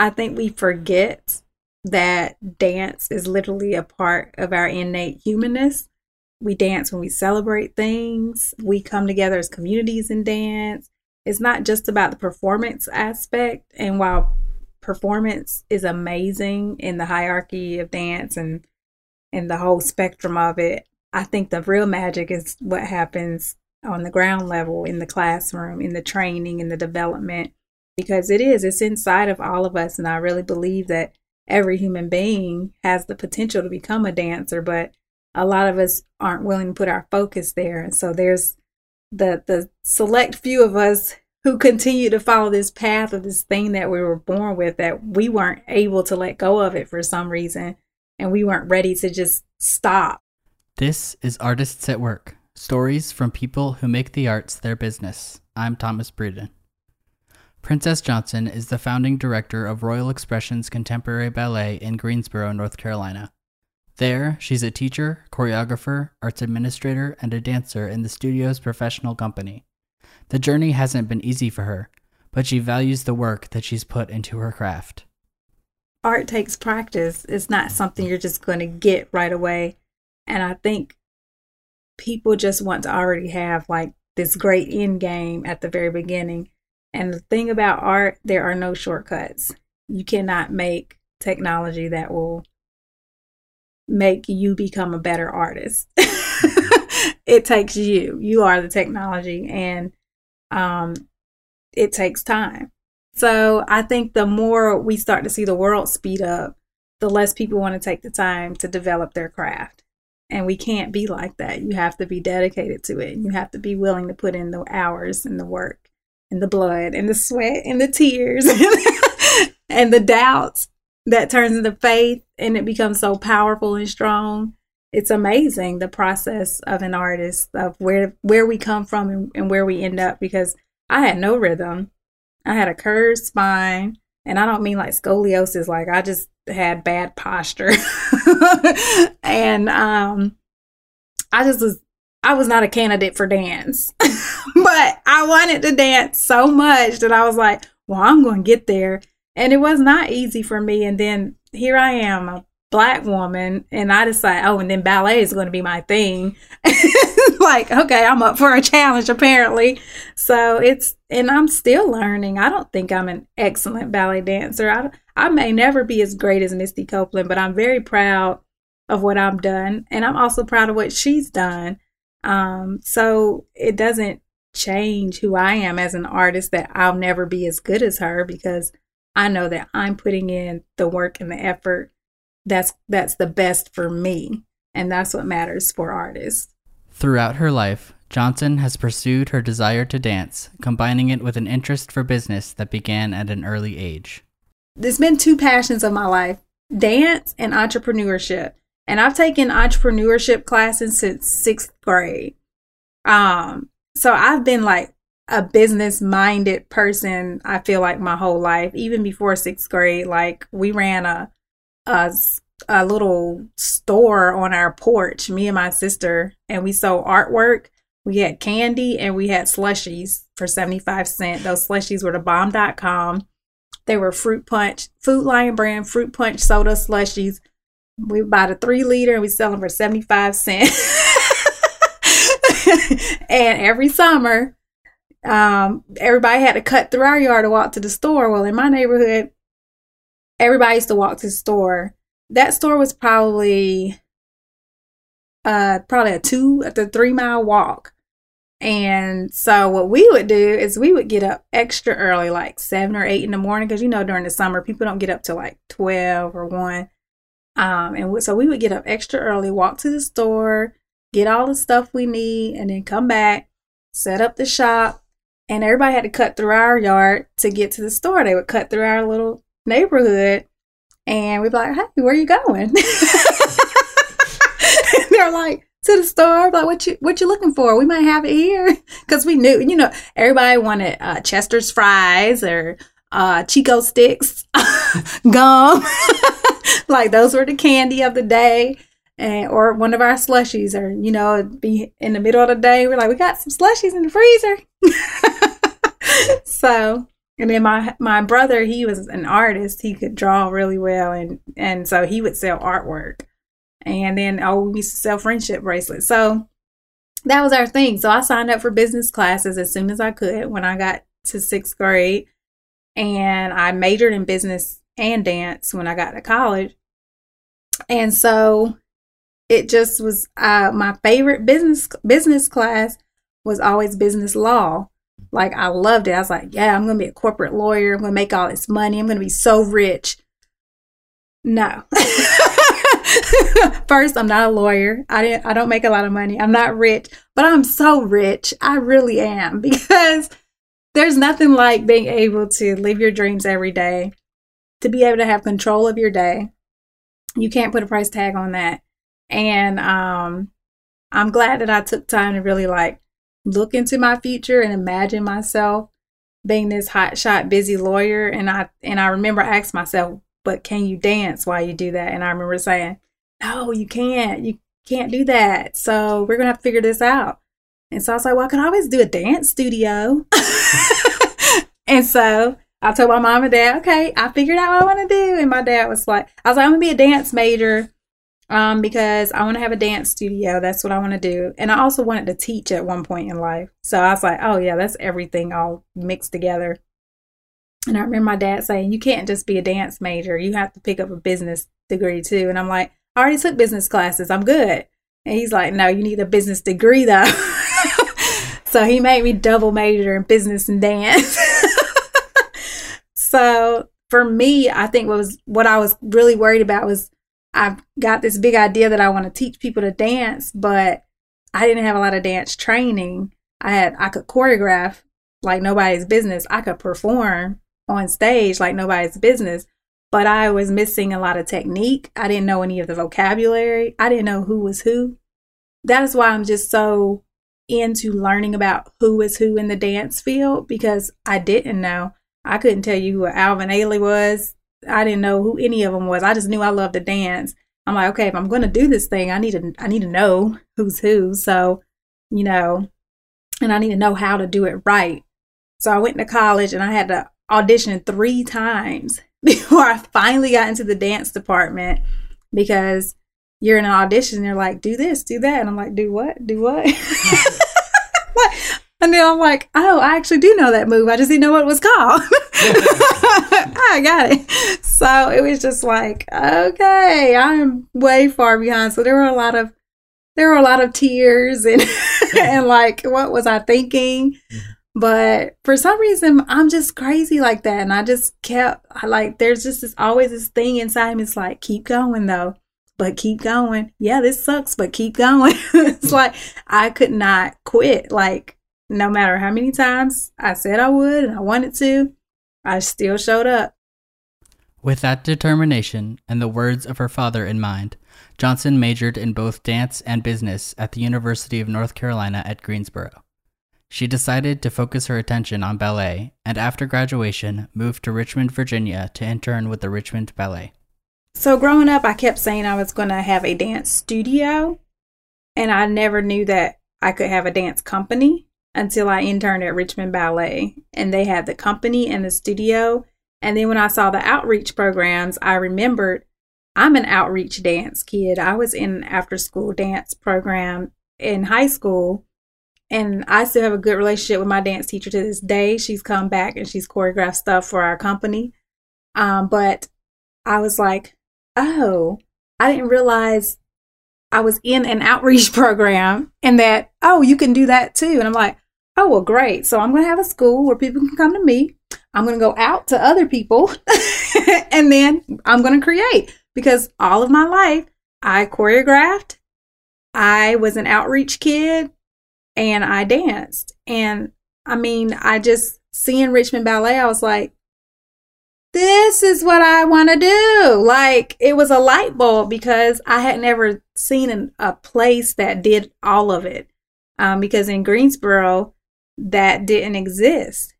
I think we forget that dance is literally a part of our innate humanness. We dance when we celebrate things. We come together as communities and dance. It's not just about the performance aspect. And while performance is amazing in the hierarchy of dance and and the whole spectrum of it, I think the real magic is what happens on the ground level in the classroom, in the training, in the development, because it is, it's inside of all of us. And I really believe that every human being has the potential to become a dancer, but a lot of us aren't willing to put our focus there. And so there's the the select few of us who continue to follow this path of this thing that we were born with that we weren't able to let go of it for some reason and we weren't ready to just stop. This is Artists at Work Stories from People Who Make the Arts Their Business. I'm Thomas Breeden. Princess Johnson is the founding director of Royal Expressions Contemporary Ballet in Greensboro, North Carolina. There, she's a teacher, choreographer, arts administrator, and a dancer in the studio's professional company. The journey hasn't been easy for her, but she values the work that she's put into her craft. Art takes practice. It's not something you're just going to get right away. And I think people just want to already have like this great end game at the very beginning. And the thing about art, there are no shortcuts. You cannot make technology that will make you become a better artist. it takes you. You are the technology and um it takes time. So I think the more we start to see the world speed up, the less people want to take the time to develop their craft. And we can't be like that. You have to be dedicated to it. You have to be willing to put in the hours and the work and the blood and the sweat and the tears and the doubts that turns into faith and it becomes so powerful and strong. It's amazing the process of an artist of where where we come from and, and where we end up because I had no rhythm. I had a curved spine and I don't mean like scoliosis like I just had bad posture. and um I just was I was not a candidate for dance. but I wanted to dance so much that I was like, well, I'm going to get there. And it was not easy for me. And then here I am, a black woman, and I decide, oh, and then ballet is going to be my thing. like, okay, I'm up for a challenge apparently. So it's, and I'm still learning. I don't think I'm an excellent ballet dancer. I, I may never be as great as Misty Copeland, but I'm very proud of what I've done. And I'm also proud of what she's done. Um, so it doesn't change who I am as an artist that I'll never be as good as her because I know that I'm putting in the work and the effort that's that's the best for me and that's what matters for artists. Throughout her life, Johnson has pursued her desire to dance, combining it with an interest for business that began at an early age. There's been two passions of my life dance and entrepreneurship. And I've taken entrepreneurship classes since sixth grade. Um, so I've been like a business minded person, I feel like my whole life, even before sixth grade. Like we ran a, a, a little store on our porch, me and my sister, and we sold artwork. We had candy and we had slushies for 75 cents. Those slushies were the bomb.com. They were fruit punch, Food Lion brand fruit punch soda slushies. We bought a three liter and we sell them for 75 cents. and every summer, um, everybody had to cut through our yard to walk to the store. Well, in my neighborhood, everybody used to walk to the store. That store was probably uh probably a two the three mile walk. And so what we would do is we would get up extra early, like seven or eight in the morning, because you know during the summer people don't get up till like twelve or one. Um, and so we would get up extra early, walk to the store, get all the stuff we need, and then come back, set up the shop. And everybody had to cut through our yard to get to the store. They would cut through our little neighborhood, and we'd be like, "Hey, where you going?" they're like, "To the store." like, "What you what you looking for? We might have it here." Because we knew, you know, everybody wanted uh, Chester's fries or uh, Chick-O-Sticks, gum. like those were the candy of the day and or one of our slushies or you know be in the middle of the day we're like we got some slushies in the freezer so And then my my brother, he was an artist. He could draw really well, and and so he would sell artwork. And then oh, we used to sell friendship bracelets. So that was our thing. So I signed up for business classes as soon as I could when I got to sixth grade, and I majored in business and dance when I got to college. And so it just was uh, my favorite business business class was always business law. Like I loved it. I was like, yeah, I'm gonna be a corporate lawyer. I'm gonna make all this money. I'm gonna be so rich. No. First, I'm not a lawyer. I didn't I don't make a lot of money. I'm not rich, but I'm so rich. I really am because there's nothing like being able to live your dreams every day, to be able to have control of your day. You can't put a price tag on that. And um I'm glad that I took time to really like look into my future and imagine myself being this hot shot busy lawyer and I and I remember I asked myself, but can you dance while you do that? And I remember saying, No, you can't. You can't do that. So we're gonna have to figure this out. And so I was like, Well, I can always do a dance studio. and so I told my mom and dad, okay, I figured out what I want to do. And my dad was like, I was like, I'm gonna be a dance major um, because I want to have a dance studio. That's what I want to do. And I also wanted to teach at one point in life. So I was like, oh, yeah, that's everything all mixed together. And I remember my dad saying, you can't just be a dance major. You have to pick up a business degree too. And I'm like, I already took business classes. I'm good. And he's like, no, you need a business degree though. so he made me double major in business and dance. so for me, I think what was what I was really worried about was I've got this big idea that I want to teach people to dance, but I didn't have a lot of dance training. I had I could choreograph like nobody's business. I could perform on stage like nobody's business, but I was missing a lot of technique. I didn't know any of the vocabulary. I didn't know who was who. That is why I'm just so into learning about who is who in the dance field because I didn't know. I couldn't tell you who Alvin Ailey was I didn't know who any of them was. I just knew I loved to dance. I'm like, okay, if I'm going to do this thing, I need to I need to know who's who. So, you know, and I need to know how to do it right. So I went to college and I had to audition three times before I finally got into the dance department because you're in an audition and they're like, do this, do that. And I'm like, do what? Do what? and then I'm like, oh, I actually do know that move. I just didn't know what it was called. I got it. So it was just like, okay, I'm way far behind. So there were a lot of there were a lot of tears and and like what was I thinking? Mm-hmm. But for some reason I'm just crazy like that. And I just kept I like there's just this always this thing inside me. It's like, keep going though. But keep going. Yeah, this sucks, but keep going. it's like I could not quit. Like no matter how many times I said I would and I wanted to, I still showed up. With that determination and the words of her father in mind, Johnson majored in both dance and business at the University of North Carolina at Greensboro. She decided to focus her attention on ballet and after graduation moved to Richmond, Virginia to intern with the Richmond Ballet. So, growing up, I kept saying I was going to have a dance studio, and I never knew that I could have a dance company until I interned at Richmond Ballet. And they had the company and the studio. And then when I saw the outreach programs, I remembered I'm an outreach dance kid. I was in an after school dance program in high school. And I still have a good relationship with my dance teacher to this day. She's come back and she's choreographed stuff for our company. Um, but I was like, oh, I didn't realize I was in an outreach program and that, oh, you can do that too. And I'm like, oh, well, great. So I'm going to have a school where people can come to me. I'm going to go out to other people and then I'm going to create because all of my life I choreographed, I was an outreach kid, and I danced. And I mean, I just seeing Richmond Ballet, I was like, this is what I want to do. Like it was a light bulb because I had never seen an, a place that did all of it. Um, because in Greensboro, that didn't exist.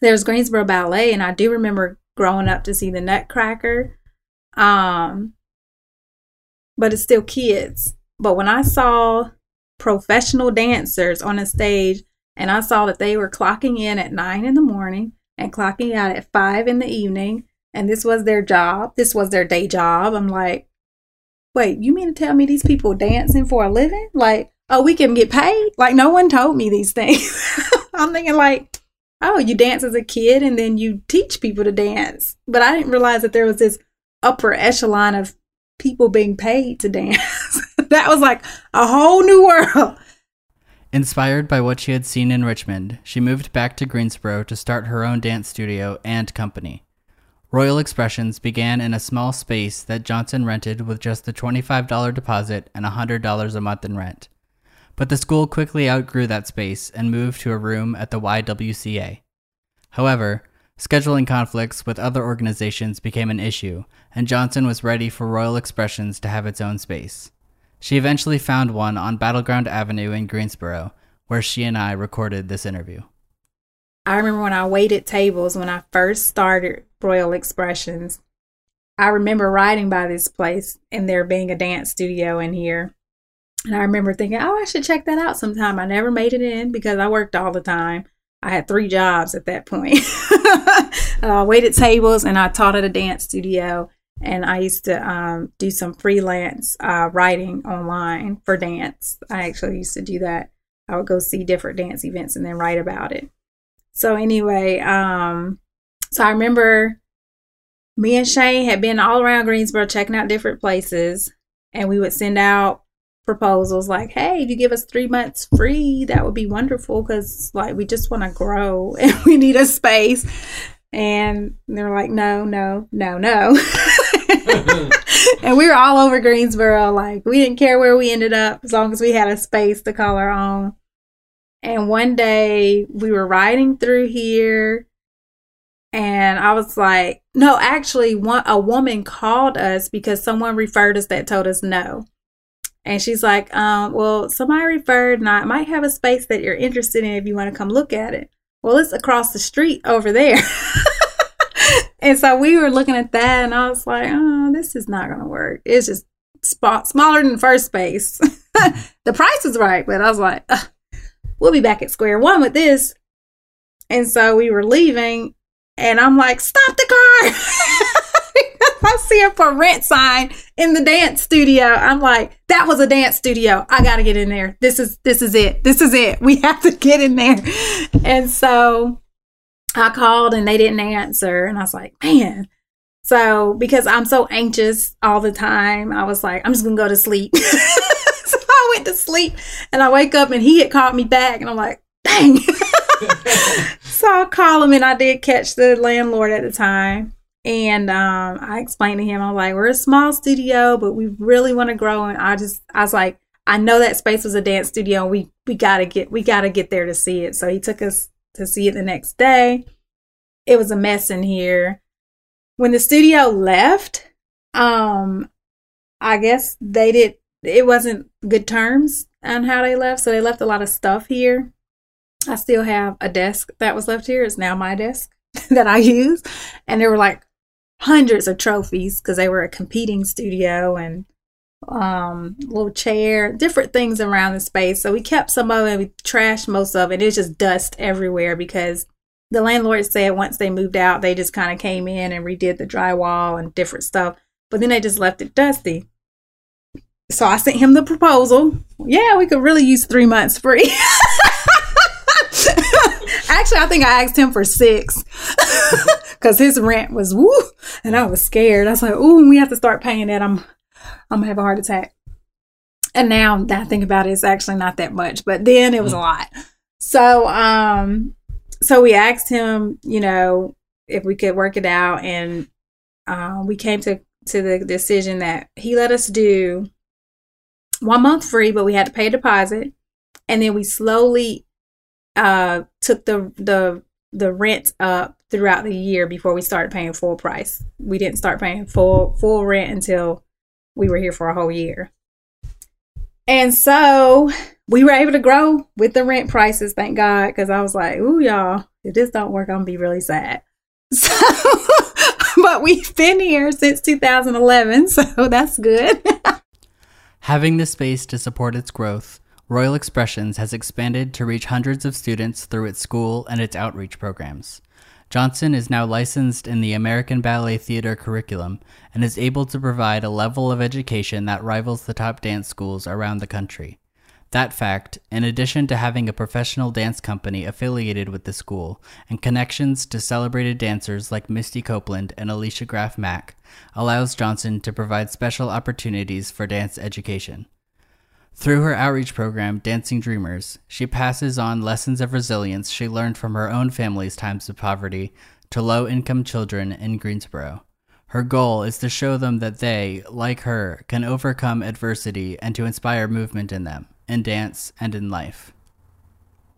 There's Greensboro Ballet, and I do remember growing up to see the Nutcracker. Um, but it's still kids. But when I saw professional dancers on a stage and I saw that they were clocking in at nine in the morning, and clocking out at five in the evening. And this was their job. This was their day job. I'm like, wait, you mean to tell me these people dancing for a living? Like, oh, we can get paid? Like, no one told me these things. I'm thinking, like, oh, you dance as a kid and then you teach people to dance. But I didn't realize that there was this upper echelon of people being paid to dance. that was like a whole new world. Inspired by what she had seen in Richmond, she moved back to Greensboro to start her own dance studio and company. Royal Expressions began in a small space that Johnson rented with just the $25 deposit and $100 a month in rent. But the school quickly outgrew that space and moved to a room at the YWCA. However, scheduling conflicts with other organizations became an issue, and Johnson was ready for Royal Expressions to have its own space. She eventually found one on Battleground Avenue in Greensboro, where she and I recorded this interview. I remember when I waited tables when I first started Royal Expressions. I remember riding by this place and there being a dance studio in here. And I remember thinking, oh, I should check that out sometime. I never made it in because I worked all the time. I had three jobs at that point. I uh, waited tables and I taught at a dance studio. And I used to um, do some freelance uh, writing online for dance. I actually used to do that. I would go see different dance events and then write about it. So, anyway, um, so I remember me and Shane had been all around Greensboro checking out different places, and we would send out proposals like, "Hey, if you give us three months free, that would be wonderful because like we just want to grow and we need a space." And they're like, "No, no, no, no." and we were all over Greensboro. Like we didn't care where we ended up as long as we had a space to call our own. And one day we were riding through here and I was like, no, actually, one a woman called us because someone referred us that told us no. And she's like, um, well, somebody referred, and I might have a space that you're interested in if you want to come look at it. Well, it's across the street over there. and so we were looking at that, and I was like, oh, this is not going to work. It's just spot smaller than first space. the price is right, but I was like, we'll be back at square one with this. And so we were leaving, and I'm like, stop the car. I see a for rent sign in the dance studio. I'm like, that was a dance studio. I gotta get in there. This is this is it. This is it. We have to get in there. And so I called and they didn't answer. And I was like, man. So because I'm so anxious all the time, I was like, I'm just gonna go to sleep. so I went to sleep and I wake up and he had called me back and I'm like, dang. so I call him and I did catch the landlord at the time. And um, I explained to him, I'm like, we're a small studio, but we really want to grow. And I just, I was like, I know that space was a dance studio. We we gotta get we gotta get there to see it. So he took us to see it the next day. It was a mess in here. When the studio left, um, I guess they did. It wasn't good terms on how they left, so they left a lot of stuff here. I still have a desk that was left here. It's now my desk that I use, and there were like hundreds of trophies because they were a competing studio and um little chair different things around the space. So we kept some of it we trashed most of it. It's just dust everywhere because the landlord said once they moved out they just kind of came in and redid the drywall and different stuff but then they just left it dusty. So i sent him the proposal. Yeah we could really use three months free. Actually, I think I asked him for six because his rent was woo, and I was scared. I was like, "Ooh, we have to start paying that. I'm, I'm gonna have a heart attack." And now that I think about it, it's actually not that much, but then it was a mm. lot. So, um, so we asked him, you know, if we could work it out, and uh, we came to to the decision that he let us do one month free, but we had to pay a deposit, and then we slowly uh, took the the the rent up throughout the year before we started paying full price. We didn't start paying full full rent until we were here for a whole year. And so we were able to grow with the rent prices, thank God, because I was like, ooh, y'all, if this don't work, I'm gonna be really sad. So, but we've been here since 2011, so that's good. Having the space to support its growth, Royal Expressions has expanded to reach hundreds of students through its school and its outreach programs. Johnson is now licensed in the American Ballet Theater curriculum and is able to provide a level of education that rivals the top dance schools around the country. That fact, in addition to having a professional dance company affiliated with the school and connections to celebrated dancers like Misty Copeland and Alicia Graf Mack, allows Johnson to provide special opportunities for dance education. Through her outreach program, Dancing Dreamers, she passes on lessons of resilience she learned from her own family's times of poverty to low income children in Greensboro. Her goal is to show them that they, like her, can overcome adversity and to inspire movement in them, in dance and in life.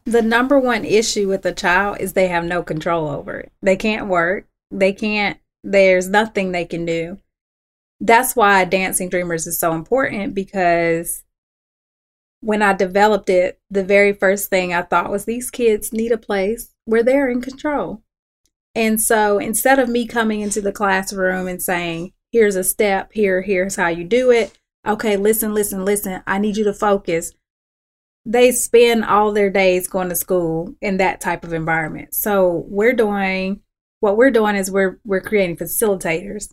The number one issue with a child is they have no control over it. They can't work. They can't, there's nothing they can do. That's why Dancing Dreamers is so important because when I developed it, the very first thing I thought was these kids need a place where they're in control. And so instead of me coming into the classroom and saying, here's a step, here, here's how you do it. Okay, listen, listen, listen. I need you to focus. They spend all their days going to school in that type of environment. So we're doing what we're doing is we're we're creating facilitators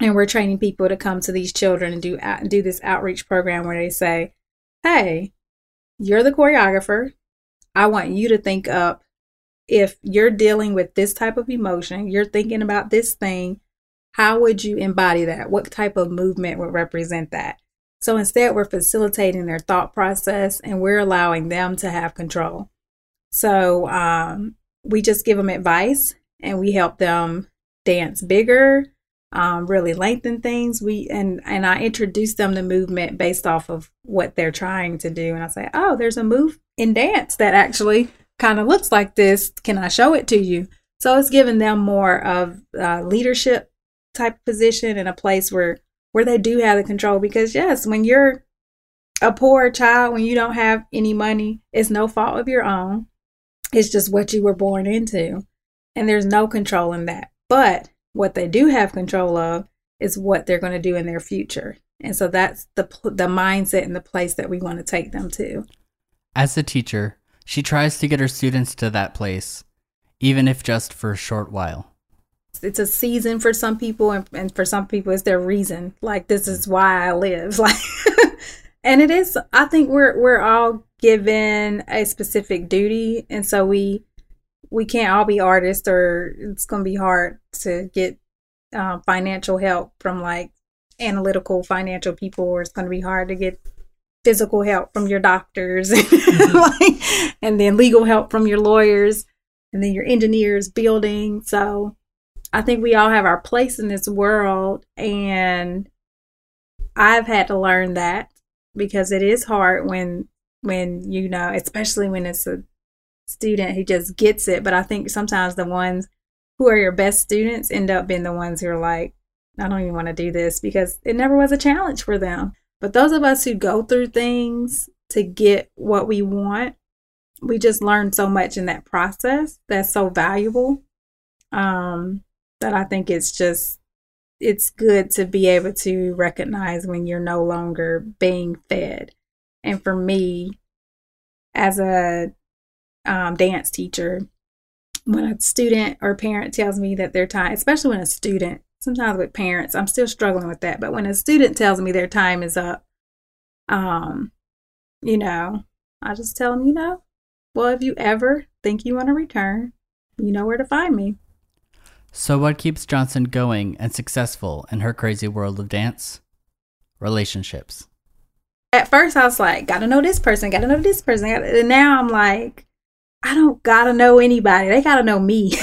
and we're training people to come to these children and do out, do this outreach program where they say, hey, you're the choreographer. I want you to think up if you're dealing with this type of emotion, you're thinking about this thing, how would you embody that? What type of movement would represent that? So instead, we're facilitating their thought process and we're allowing them to have control. So um, we just give them advice and we help them dance bigger, um, really lengthen things. We and and I introduce them to movement based off of what they're trying to do, and I say, oh, there's a move in dance that actually kind of looks like this. Can I show it to you? So it's giving them more of a leadership type position in a place where where they do have the control. Because yes, when you're a poor child, when you don't have any money, it's no fault of your own. It's just what you were born into, and there's no control in that. But what they do have control of is what they're going to do in their future. And so that's the the mindset and the place that we want to take them to. As a teacher, she tries to get her students to that place, even if just for a short while. It's a season for some people, and, and for some people, it's their reason. Like this is why I live. Like, and it is. I think we're we're all given a specific duty, and so we we can't all be artists or it's going to be hard to get uh, financial help from like analytical financial people or it's going to be hard to get physical help from your doctors like, and then legal help from your lawyers and then your engineers building. So i think we all have our place in this world and i've had to learn that because it is hard when when you know especially when it's a student who just gets it. But I think sometimes the ones who are your best students end up being the ones who are like, I don't even want to do this because it never was a challenge for them. But those of us who go through things to get what we want, we just learn so much in that process that's so valuable. Um, that I think it's just it's good to be able to recognize when you're no longer being fed. And for me, as a um, dance teacher, when a student or parent tells me that their time, especially when a student, sometimes with parents, I'm still struggling with that. But when a student tells me their time is up, um, you know, I just tell them, you know, well, if you ever think you want to return, you know where to find me. So, what keeps Johnson going and successful in her crazy world of dance? Relationships. At first, I was like, gotta know this person, gotta know this person. And now I'm like, I don't gotta know anybody. They gotta know me.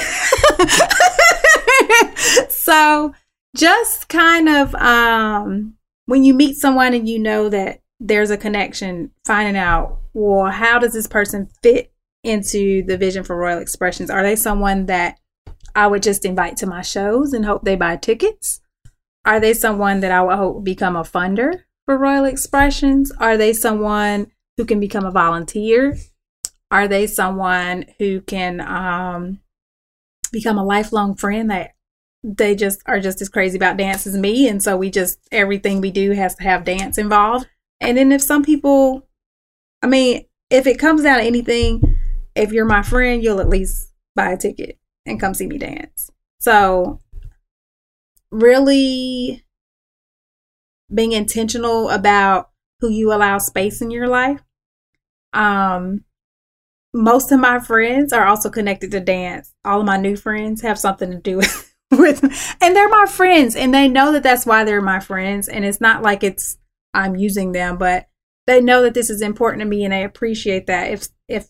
so just kind of um when you meet someone and you know that there's a connection, finding out, well, how does this person fit into the vision for Royal Expressions? Are they someone that I would just invite to my shows and hope they buy tickets? Are they someone that I would hope become a funder for Royal Expressions? Are they someone who can become a volunteer are they someone who can um, become a lifelong friend that they just are just as crazy about dance as me? And so we just, everything we do has to have dance involved. And then if some people, I mean, if it comes down to anything, if you're my friend, you'll at least buy a ticket. and come see me dance. So, really being intentional about who you allow space in your life. Um, most of my friends are also connected to dance. All of my new friends have something to do with, with and they're my friends and they know that that's why they're my friends and it's not like it's I'm using them, but they know that this is important to me and they appreciate that. If if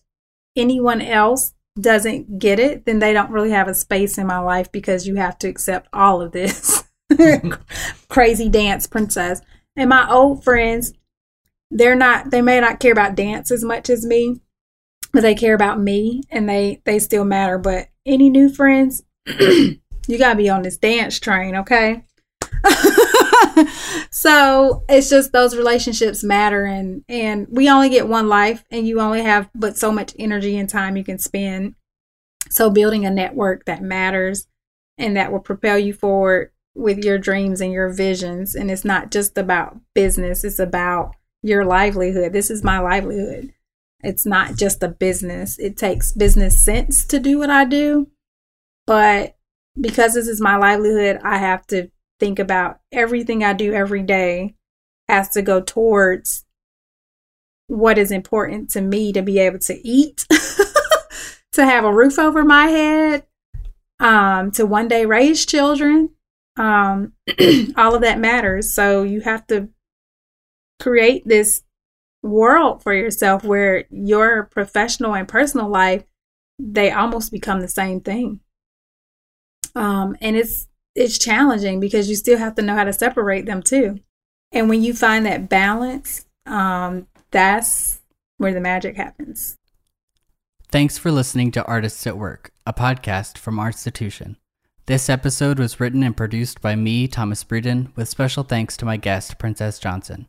anyone else doesn't get it, then they don't really have a space in my life because you have to accept all of this crazy dance princess. And my old friends, they're not they may not care about dance as much as me, but they care about me and they they still matter. But any new friends, you gotta be on this dance train, okay? so it's just those relationships matter and and we only get one life and you only have but so much energy and time you can spend so building a network that matters and that will propel you forward with your dreams and your visions and it's not just about business it's about your livelihood this is my livelihood it's not just a business it takes business sense to do what i do but because this is my livelihood i have to think about everything I do every day has to go towards what is important to me to be able to eat, to have a roof over my head, um, to one day raise children. Um, all of that matters. So you have to create this world for yourself where your professional and personal life they almost become the same thing. Um, and it's it's challenging because you still have to know how to separate them too. And when you find that balance, um, that's where the magic happens. Thanks for listening to Artists at Work, a podcast from Artstitution. This episode was written and produced by me, Thomas Breeden, with special thanks to my guest, Princess Johnson.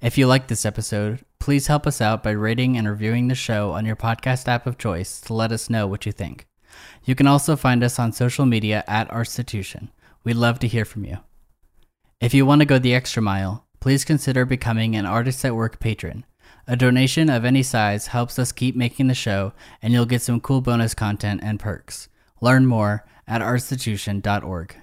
If you like this episode, please help us out by rating and reviewing the show on your podcast app of choice to let us know what you think. You can also find us on social media at Artstitution. We'd love to hear from you. If you want to go the extra mile, please consider becoming an Artist at Work patron. A donation of any size helps us keep making the show, and you'll get some cool bonus content and perks. Learn more at artstitution.org.